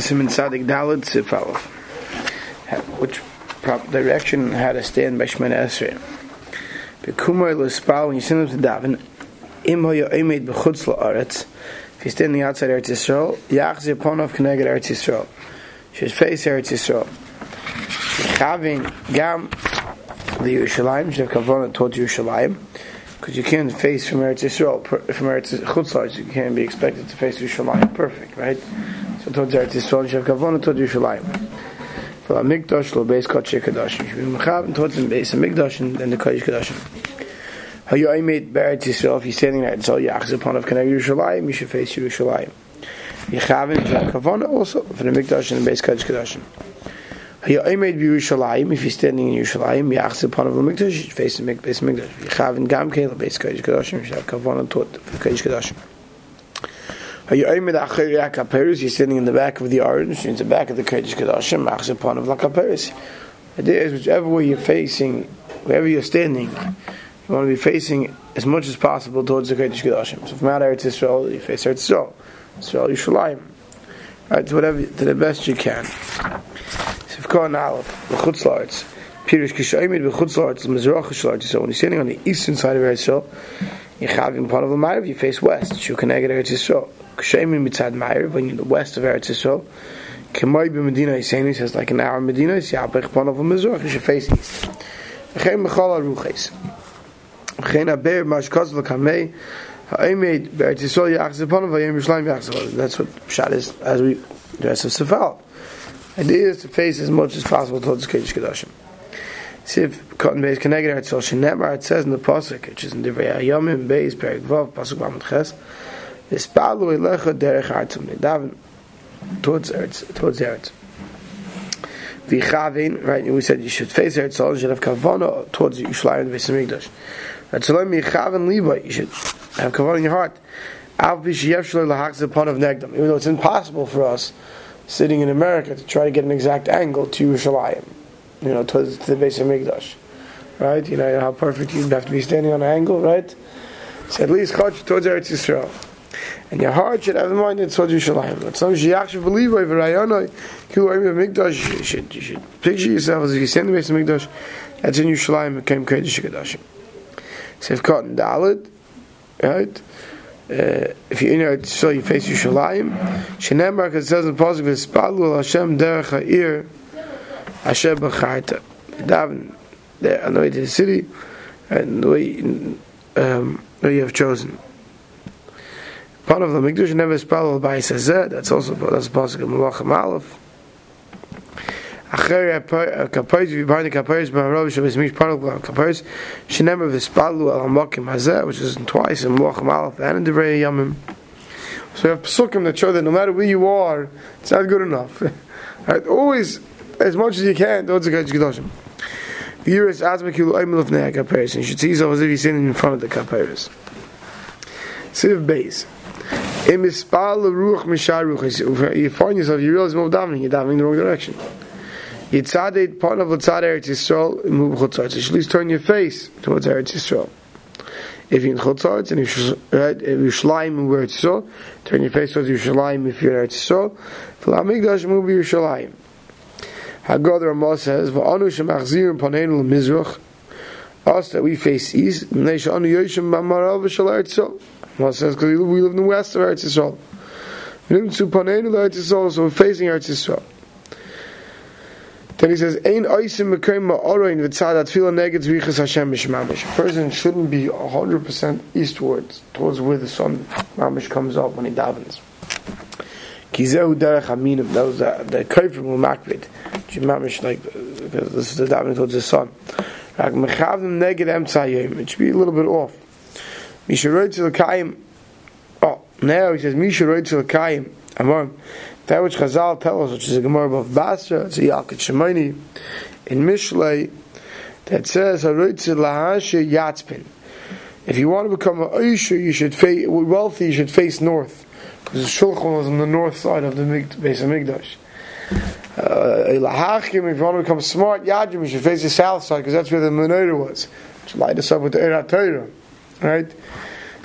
Siman Sadik Dalit Sifalov. Which direction had to stand by Shemana Esrei. Bekumar L'Spal, when you send them to daven, Im Hoya Emed B'chutz La'aretz, if you're standing outside Eretz Yisrael, Yachzi Ponov Keneged Eretz Yisrael. Should face Eretz Yisrael. Chavin Gam the Yerushalayim, should have Kavanah towards Yerushalayim, because you can't face from Eretz Yisrael, from Eretz Chutzlar, you can't be expected to face Yerushalayim perfect, right? Towards Eretz Yisrael, you have Kavanah towards Yerushalayim. For a Mikdash, lo Beis Kodesh Kadashim. You should be Mechav towards the Beis Mikdash and then the Kodesh Kadashim. How you made Beretz Yisrael, if you're standing there, it's all Yachz upon of Keneg Yerushalayim, you should face Yerushalayim. Yechavin, you have Kavanah also, for the Mikdash and the Beis Kodesh Kadashim. Hayaymed Yerushalayim, if you're standing in Yerushalayim, Yachz upon of the Mikdash, you should face the Beis Mikdash. Yechavin Gam Kele, Beis Kodesh Kadashim, you should have Kavanah taught for Kodesh Kadashim. You're sitting in the back of the orange, in the back of the Kodesh Kadashim, Machz upon of. The idea is whichever way you're facing, wherever you're standing, you want to be facing as much as possible towards the Kodesh Kadashim. So from out Eretz Yisrael, you face Eretz Yisrael. Yisrael Yishalayim. Right, to whatever, to the best you can. Sivkon Aleph, the Chutzlarts. Pirish Kishaymid, the Chutzlarts, Mizrach Chutzlarts. So when you're standing on the eastern side of Eretz Yisrael, of the Ma'ariv, you face west. Negate Eretz Yisrael. Kishaymid mitzad Ma'ariv, when you're the west of Eretz Yisrael, Kemai Medina Yisrael says like an hour in Medina, Yabech Pan of the Mizrach, you should face east. V'chein Mechal Aruches. V'chein Aber Mashkaz L'kamei, Ha'emed Beretz Yisrael Yachz Upon of V'yem Yerushalayim Yachz That's what Pshat is, as we dress of Sefal. Idea is to face as much as possible towards the Kodesh Kedashim. Siv cotton base connected at Sol Shenemar. It says in the pasuk, which is in the Divrei Yomim Beis Perik Vav pasuk Bamad Ches, Vispalu Elecha Derech Artzum Nedaven towards Eretz towards Eretz. Vichavin, right? We said you should face Sol. You should have kavana towards Yerushalayim and Beis Hamikdash. Ratzalim Yichavin Liba. You should have kavana in your heart. Av B'Shiyev Shaloi Lahakz upon of Negdam. Even though it's impossible for us sitting in America to try to get an exact angle to Yerushalayim you know, towards the base of Mikdash. Right? You know how perfect you'd have to be standing on an angle, right? So at least chach towards Eretz Yisrael. And your heart should have in mind it's towards Yerushalayim. But some you actually believe over Rayanoi, Kilu Eim Mikdash, you should, you should picture yourself as if you stand in the base of Mikdash, that's in Yerushalayim, came Kodesh Kadashim. So if caught in Dalit, right? Uh, if you're in Eretz Yisrael, you face Yerushalayim. Shenemar, because it says in the Pasuk, V'espalu Hashem derech ha'ir, Asher B'charta. Daven, the anointed city, and the way, um, you have chosen. Part of the Mikdash never spelled by Sazeh, that's also that's possible in Malachim Aleph. Acher kapayz behind the kapayz b'harav shabbos mish part of kapayz shenemer v'spalu al hamakim hazeh which is twice in Malachim Aleph and in the Yamim. So you have psukim that show that no matter where you are, it's not good enough. right? Always as much as you can towards the Kedoshim. Viewers, Azmakilu Aimel of Nea Kaperis. You should see yourself as if you're sitting in front of the Kaperis. Siv Beis. Im Ispal Ruach Mishar Ruach. You find yourself, you realize you're davening, you're davening in the wrong direction. Yitzadeh, part of Yitzadeh Eretz Yisrael, move Chutzatz. You should at least turn your face towards Eretz Yisrael. If you're in Chutzatz, and if Yerushalayim and where it's Yisrael, turn your face towards Yerushalayim if you're Eretz Yisrael. For Amigdash, move Yerushalayim. Haggadah Ramah says, "Va'anu shemachzir panenu l'mizrach." Us that we face east, Nesha anu yoshim b'marav v'shal Eretz. Ramah says because we live in the west of Eretz Yisrael. Nimtzu panenu l'Eretz Yisrael, so we're facing Eretz Yisrael. Then he says, "Ein oisim mekayim ma'oroin v'tzad atfila neged zvichas Hashem mishmamish." A person shouldn't be hundred percent eastwards towards where the sun mamish comes up when he davens. Kizehu derech aminim. That was uh, the the kafir will makbid. Mamish like this is the davening towards the sun. Rak mechavim neged emtzayim. It should be a little bit off. Misharoid to the kaim. Oh, now he says Misharoid to the kaim. Amar. That which Chazal tell us, which is a Gemara of Basra, it's a Yalkut Shimoni in Mishlei, that says Haroitze lahashe yatzpin. If you want to become a Oisha, you should face wealthy. You should face north, because the Shulchan was on the north side of the base of Migdash. Uh, if you want to become smart, Yadrim, you should face the south side, because that's where the menorah was. To light us up with the Erat Torah, right?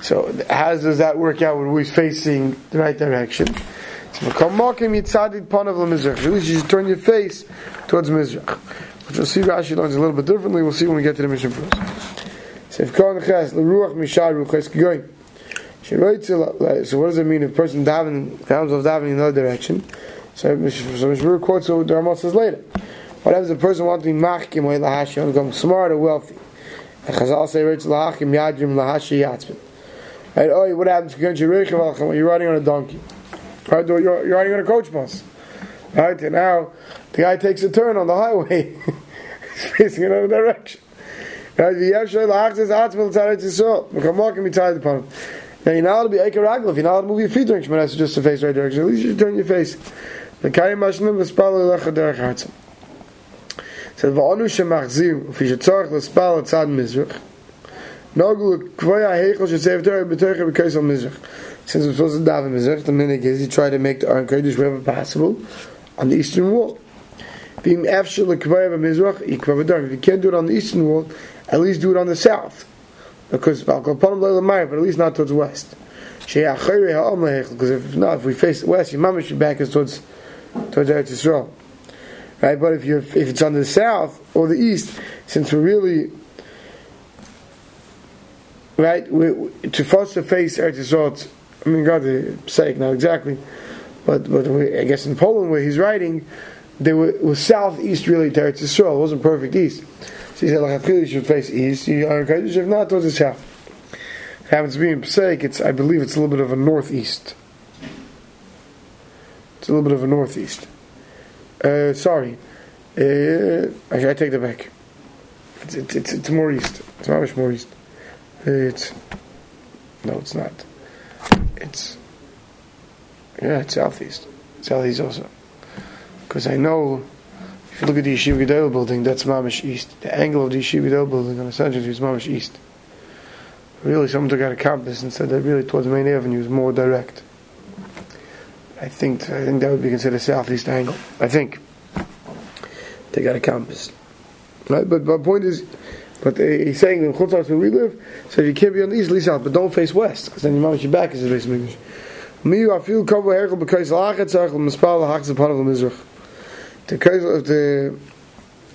So how does that work out when we're facing the right direction? So Makamokim Yitzadid Panav Mizrach. At least you should turn your face towards Mizrach. Which we'll see Rashi learns a little bit differently. We'll see when we get to the. So if Kol Neches L'Ruach Mishar Ruches Kigoyim. So what does it mean if a person davening, found himself davening in another direction? So Mishmur quotes what the Ramal says later. What happens if a person wants to be machkim way lahashi, wants to become smart or wealthy? And Chazal say, "Ritz lahachim yadrim lahashi yatzmin." Right? Oh, what happens when you're riding on a donkey? Right? You're, you're riding on a coach bus. Right? And now the guy takes a turn on the highway. He's facing another direction. Right? The. Become walking beside upon him. Now you're not allowed to be Eker Raglav, you're not allowed to move your feet during Shemanes, just to face right direction. At least you should turn your face. The Kayim Mashlim v'spal lecha derech hartzim. Said v'onu shemachzir, if you should tzorach l'spal tzad mizrach. Nogul kvoya heichel should say v'torah b'torach b'kaisel mizrach. Since we're supposed to daven mizrach, the minute is you try to make the Aron Kodesh wherever possible on the eastern wall. If you can't do it on the eastern wall, at least do it on the south because but at least not towards west. Because if not, if we face west, your mama should back us towards towards Eretz Yisrael, right? But if you if it's on the south or the east, since we're really right, we, to to face Eretz Yisrael, I mean, God's sake, not exactly, but but we, I guess in Poland where he's writing, there was southeast really to Eretz Yisrael. It wasn't perfect east. So he said, like, you should face east. You are Kaddish, if not, towards the south. It happens to be in Pesach, it's, I believe it's a little bit of a northeast. It's a little bit of a northeast. Uh, sorry. Uh, actually, I take that back. It's, it's, it's, it's more east. It's not much more east. It's, no, it's not. It's, yeah, it's southeast. Southeast also. Because I know if you look at the Yeshiva Gedol building, that's Mamish East. The angle of the Yeshiva Gedol building on the Central is Mamish East. Really, someone took out a compass and said that really towards Main Avenue is more direct. I think I think that would be considered southeast angle. I think they got a compass, right? But my point is, but he's saying in Chutzar where we live, so you can't be on the east, least south, but don't face west, because then your back is the base of English. Me, I feel cover herkel because lachet zachel mispal hachs upon the mizrach if the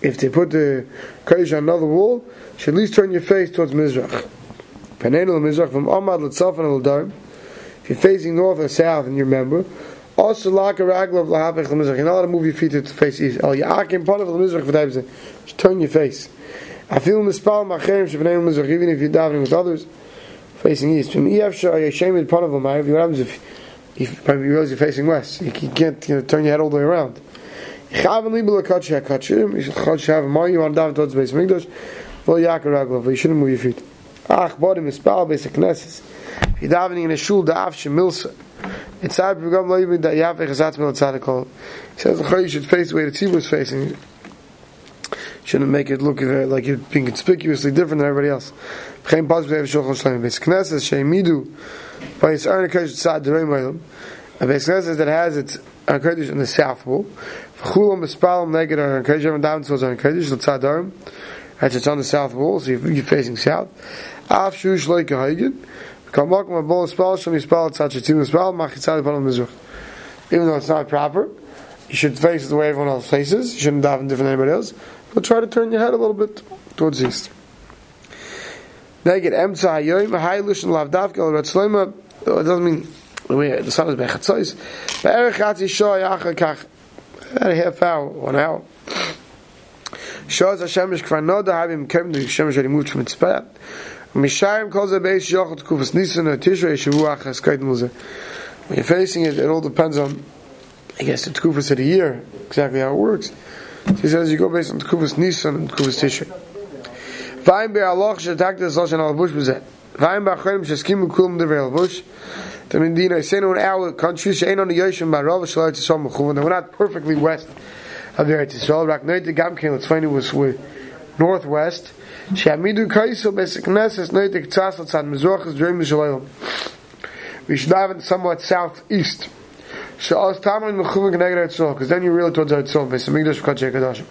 if they put the kodesh on another wall, you should at least turn your face towards Mizrach. Panenu Mizrach from Amad L'tzaf and L'darm. If you're facing north or south and you remember, also like a raglav lahapech Mizrach. You're not allowed to move your feet to face east. El Yakim Panav Mizrach for that Just turn your face. I feel mispal macherim shepanenu Mizrach even if you're davening with others facing east. From Ef Shah Yeshem Panav L'mayv. What happens if if you realize you're facing west? You can't you know, turn your head all the way around. Should have. You want to daven towards base mikdash. Vol yakar. You shouldn't move your feet. Ach bodim mispal base knesses. If davening in a shul da'af shemilsa. It's sad begam lo yibin that yaf echazatz mil tzadikol. He says the you should face the way the tzibur is facing. Shouldn't make it look like you're being conspicuously different than everybody else. Geen pas beheven shulchan shleim. Base knesses sheimidu. Own occasion tzad derei moilam. A base knesses that has its Kodesh in the south wall. Chulam Neged towards. That's it's on the south wall, so you're facing south. Af Shush Hagen. Even though it's not proper, you should face the way everyone else faces. You shouldn't daven different anybody else. But try to turn your head a little bit towards east. Neged and Lavdavka El Ratzlema. It doesn't mean the sun is bechatzos. Be'erech chatzi shoy achar kach. About a half hour, one hour. Shows Hashemish kvar noda havim kem the Hashemish already moved from its spot. Mishayim calls a base yochot kufas nisan or tishrei shavu achas kait muze. When you're facing it, it all depends on, I guess, the kufas of the year, exactly how it works. He says you go based on the kufas nisan and kufas tishrei. Vayim be'aloch shetak des loshan al vush bezet. Vayim ba'cholim sheskimu kulum devrei al vush. The Medina, say in our country, say on the Yoshem Barav Shalai Mechuvah. They were not perfectly west of the Eretz Yisrael. Rak Noit the Gamkin, let's find it was northwest. Shamidu Kaiso Besek Neses Noit the Ktsas Latzad Mizrach is Dream Shalayim. We should it somewhat southeast. Sha'az Taman Mechuvah Geneged Eretz Yisrael, because then you're really towards Eretz Yisrael, Besek Migdash V'Kachei Kadashim.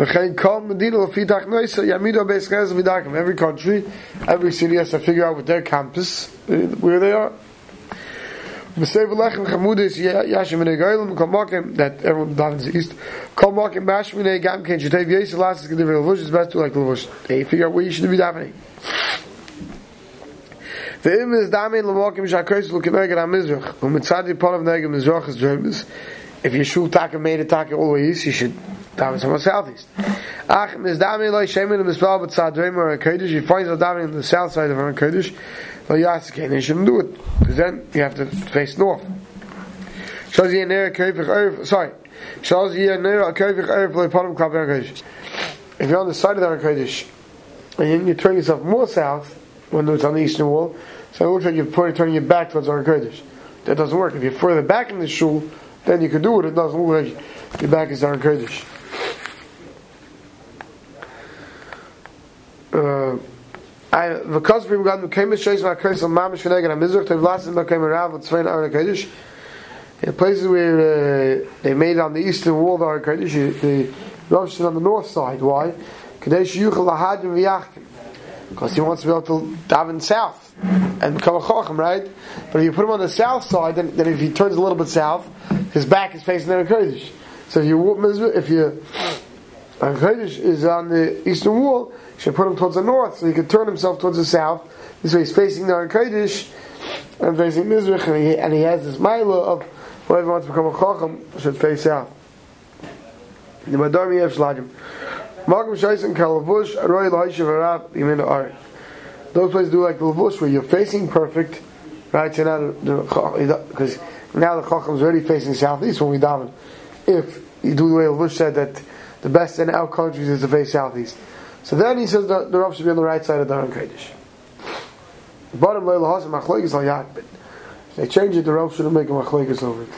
Every country, every city has to figure out with their campus uh, where they are. That everyone davens east. Gam ken is best to like levush. They figure out where you should be davening. Is u'mitzadi ponav neged mizrach is if taka made a taka all the way east you should daven somewhere southeast ach mis damin lo shemin mispal b'tzad dreim or a you find yourself davening on the south side of a kodesh you ask again, shouldn't do it because then you have to face north. Shows you near Kevich Erev. Sorry, shows you near Kevich Erev Lepanim Klap Kodesh. If you're on the side of the Kodesh and you turn yourself more south when it's on the eastern wall, so it looks like you're turning your back towards our Kodesh. That doesn't work. If you're further back in the shul, then you can do it. It doesn't like your back is our Kodesh. Uh, I because we got the kemis shays my curse on mamish v'neged hamizrach to blasim became a rav with tzvein aron kodesh. In places where uh, they made on the eastern wall of the aron kodesh, the Rosh on the north side. Why? Kadesh yuchal lahadim v'yachkim. Because he wants to be able to daven south and become a right? But if you put him on the south side, then, then if he turns a little bit south, his back is facing the Aron kodesh. So if you if you Aron kodesh is on the eastern wall should put him towards the north so he could turn himself towards the south. This way he's facing the Kodesh and facing Mizrach and he, and he has this Mila of whoever wants to become a Chacham should face south. The Madar Yev Shlagim. Magam Shaisim Kalavush Aroi Lahishav Arab Yemin Ari. Those places do like the Lavush where you're facing perfect, right? So now because now the Chacham is already facing southeast when we daven. If you do the way Lavush said that the best in our countries is to face southeast. So then he says the, the Rav should be on the right side of the Aron Kodesh. Bottom leil has machlekes al yakbid. They change it. The Rav shouldn't make a machlekes over it.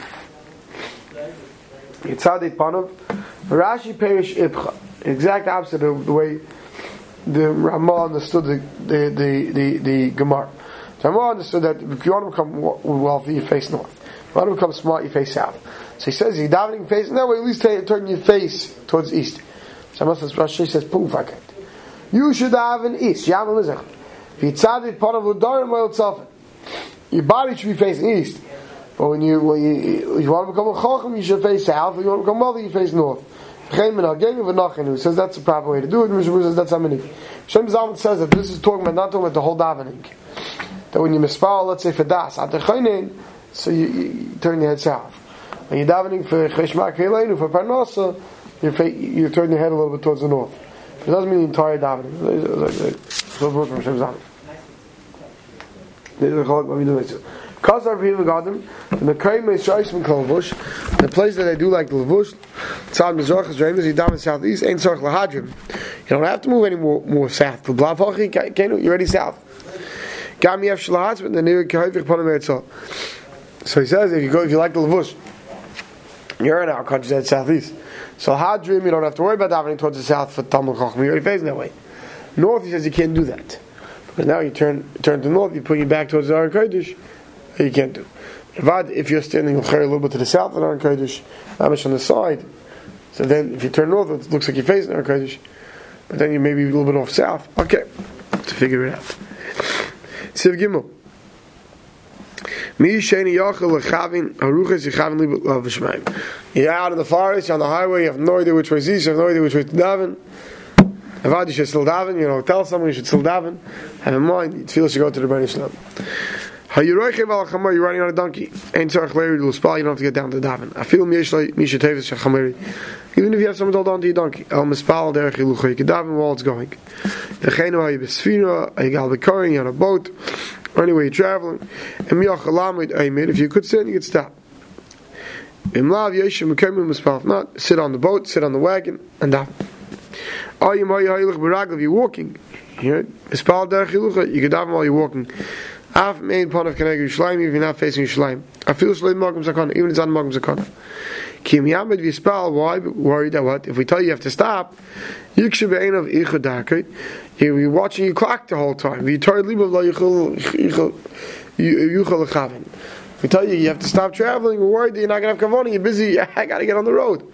Yitzadit panav. Rashi perish ibcha. Exact opposite of the way the Ramah understood the the the the, the Gemara. The Ramah understood that if you want to become wealthy, you face north. If you want to become smart, you face south. So he says, you're davening face, that way. At least turn your face towards east." So Rashi says, "Poof, I can't." You should have an east. Yavam Mizrach. V'yitzadit panav l'darim v'yotzafen. Your body should be facing east. But when you, when you, you want to become a chacham, you should face south. If you want to become wealthy, you face north. Who says that's the proper way to do it? Mishnah says that's how many. Shem Zalman says that this is talking about not talking about the whole davening. That when you mispal, let's say for das at the so you, you, turn your head south. When you're davening for cheshmak for parnasa, you turn your head a little bit towards the north. It doesn't mean the entire davening. So brought from Hashem Zalman. This is a chalak what we do our people got them, the Mekayim is Shaishim Kalavush, the place that they do like the Lavush, Tzad Mizrach is Reim, is Yidam southeast, ain't Tzarech Lahadrim. You don't have to move any more, more south. The Blav Hachi, you're already south. Gam Yef Shalahaz, but the Nir Kehevich Panam Eretzah. So he says, if you go, if you like the Lavush, you're in our country that's southeast. So Hadrim, you don't have to worry about davening towards the south for Talmud Chacham. You're already facing that way. North, he says you can't do that. Because now you turn turn to north, you put your back towards the Aron Kodesh, you can't do. If you're standing a little bit to the south of the Aron Kodesh, Amish on the side, so then if you turn north, it looks like you're facing Aron Kodesh. But then you may be a little bit off south. Okay, to figure it out. Siv Gimel. You're out in the forest, you're on the highway, you have no idea which way is east, you have no idea which way to daven. You should still daven, you know, tell someone you should still daven. Have in mind, you feel you go to the Rebbeinu Shalom. You're running on a donkey. Ain't tzarech leir you don't have to get down to daven. I feel misha tevis shachameri. Even if you have someone hold on to your donkey, el mispal derech yilucha, you can daven while it's going. Dechenu ha yibesfira, ha yigal you're on a boat, or anyway you're traveling. If you could sit, you could stop. If not, sit on the boat, sit on the wagon, and baragl, if you're walking, you can daven while you're walking. Af main pon of Keneg Yerushalayim if you're not facing Yerushalayim. I feel Shleim Magam Zakana, even if it's on Magam Zakana. Kim Yamid Vispal, why worried that what? If we tell you you have to stop, Yikshe Be'en of Ichadakit, you're watching your clock the whole time. We tell you you have to stop traveling, we're worried that you're not going to have Kavoni, you're busy, I got to get on the road.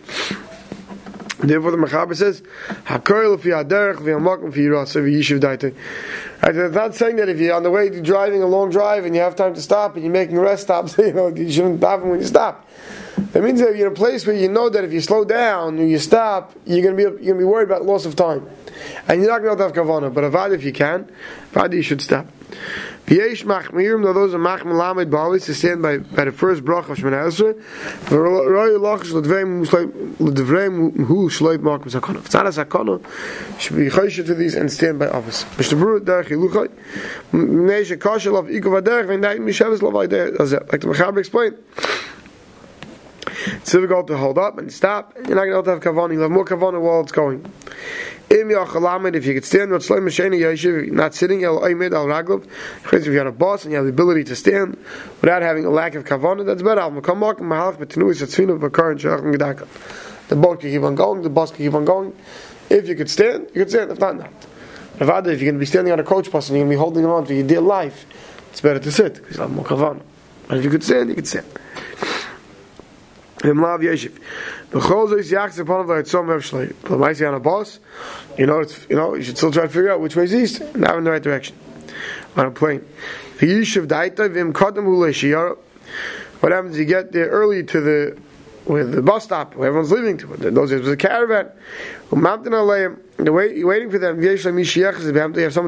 Therefore, the Mechaber says, "Hakoil fi aderech v'yamakim fi yirasa v'yishuv daite." It's not saying that if you're on the way to driving a long drive and you have time to stop and you're making rest stops, you know you shouldn't stop when you stop. That means that you're in a place where you know that if you slow down you stop, you're going to be you're going to be worried about loss of time, and you're not going to have kavana. But avad if you can, avad you should stop. V'yesh machmirim, though those are machmir lamed ba'alis, to stand by, by the first brach of Shemana Esrei, v'roi lachish l'dvrei hu shloit makim sakana. It's not a sakana, should be chayshet to these and stand by office. Mishta Buru, derech yiluchai, mnei shekashel of ikov aderech, v'nei misheves lovai derech, like the Mechaber explained. It's difficult to hold up and stop. You're not going to have kavanah. You'll have more kavanah while it's going. If you could stand, not sitting. If you have a boss and you have the ability to stand without having a lack of kavanah, that's better. The boat can keep on going, the bus can keep on going. If you could stand, you could stand. If not, not. If you're going to be standing on a coach bus and you're going to be holding on for your dear life, it's better to sit because you have more kavanah. But if you could stand, you could stand. Himlav Yeshiv. B'chol zois yachs upon the tzom ev shlei. L'maisi on a boss, you know, it's, you know, you should still try to figure out which way is east, now in the right direction. On a plane. V'yishiv daita v'im kodem ulei shiyara. What happens? You get there early to the with the bus stop where everyone's leaving to. Those days was a caravan. Mountain aleim. The wait, you're waiting for them. You have someone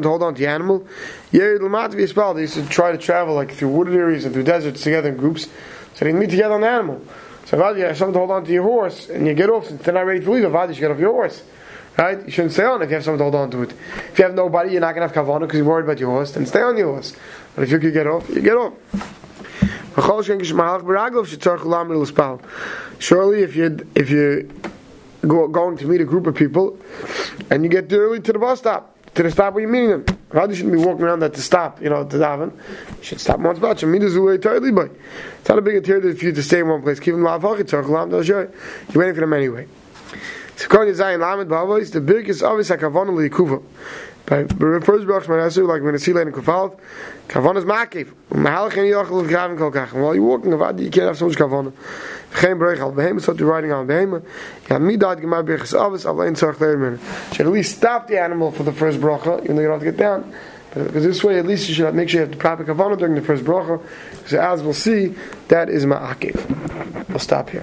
to hold on to the animal. They used to try to travel like through wooded areas and through deserts together in groups. So they meet together on the animal. So if you have something to hold on to your horse and you get off, since they're not ready to leave, if you should get off your horse. Right? You shouldn't stay on if you have something to hold on to it. If you have nobody, you're not going to have kavana because you're worried about your horse, then stay on your horse. But if you could get off, you get off. Surely, if you if you go, going to meet a group of people and you get early to the bus stop, to the stop where you're meeting them. Rather, shouldn't be walking around there to stop, you know, to daven. You should stop once, you It's not a big deal for you to stay in one place. Keep them lav You're waiting for them anyway. So, Kohen Zayin Lamed Bavos, the biggest obvious hakavon liyikuva. By the first brach Shmanasu, like when it's Hilain and Kufalv, kavon is makiv. Mahalach and yochel gavin kol kach. While you're walking, you can't have so much kavon. Geen breich al so you're riding on gemar leir Should at least stop the animal for the first bracha, even though you don't have to get down. Because this way, at least you should make sure you have the proper kavanah during the first bracha. So as we'll see, that is ma'akiv. We'll stop here.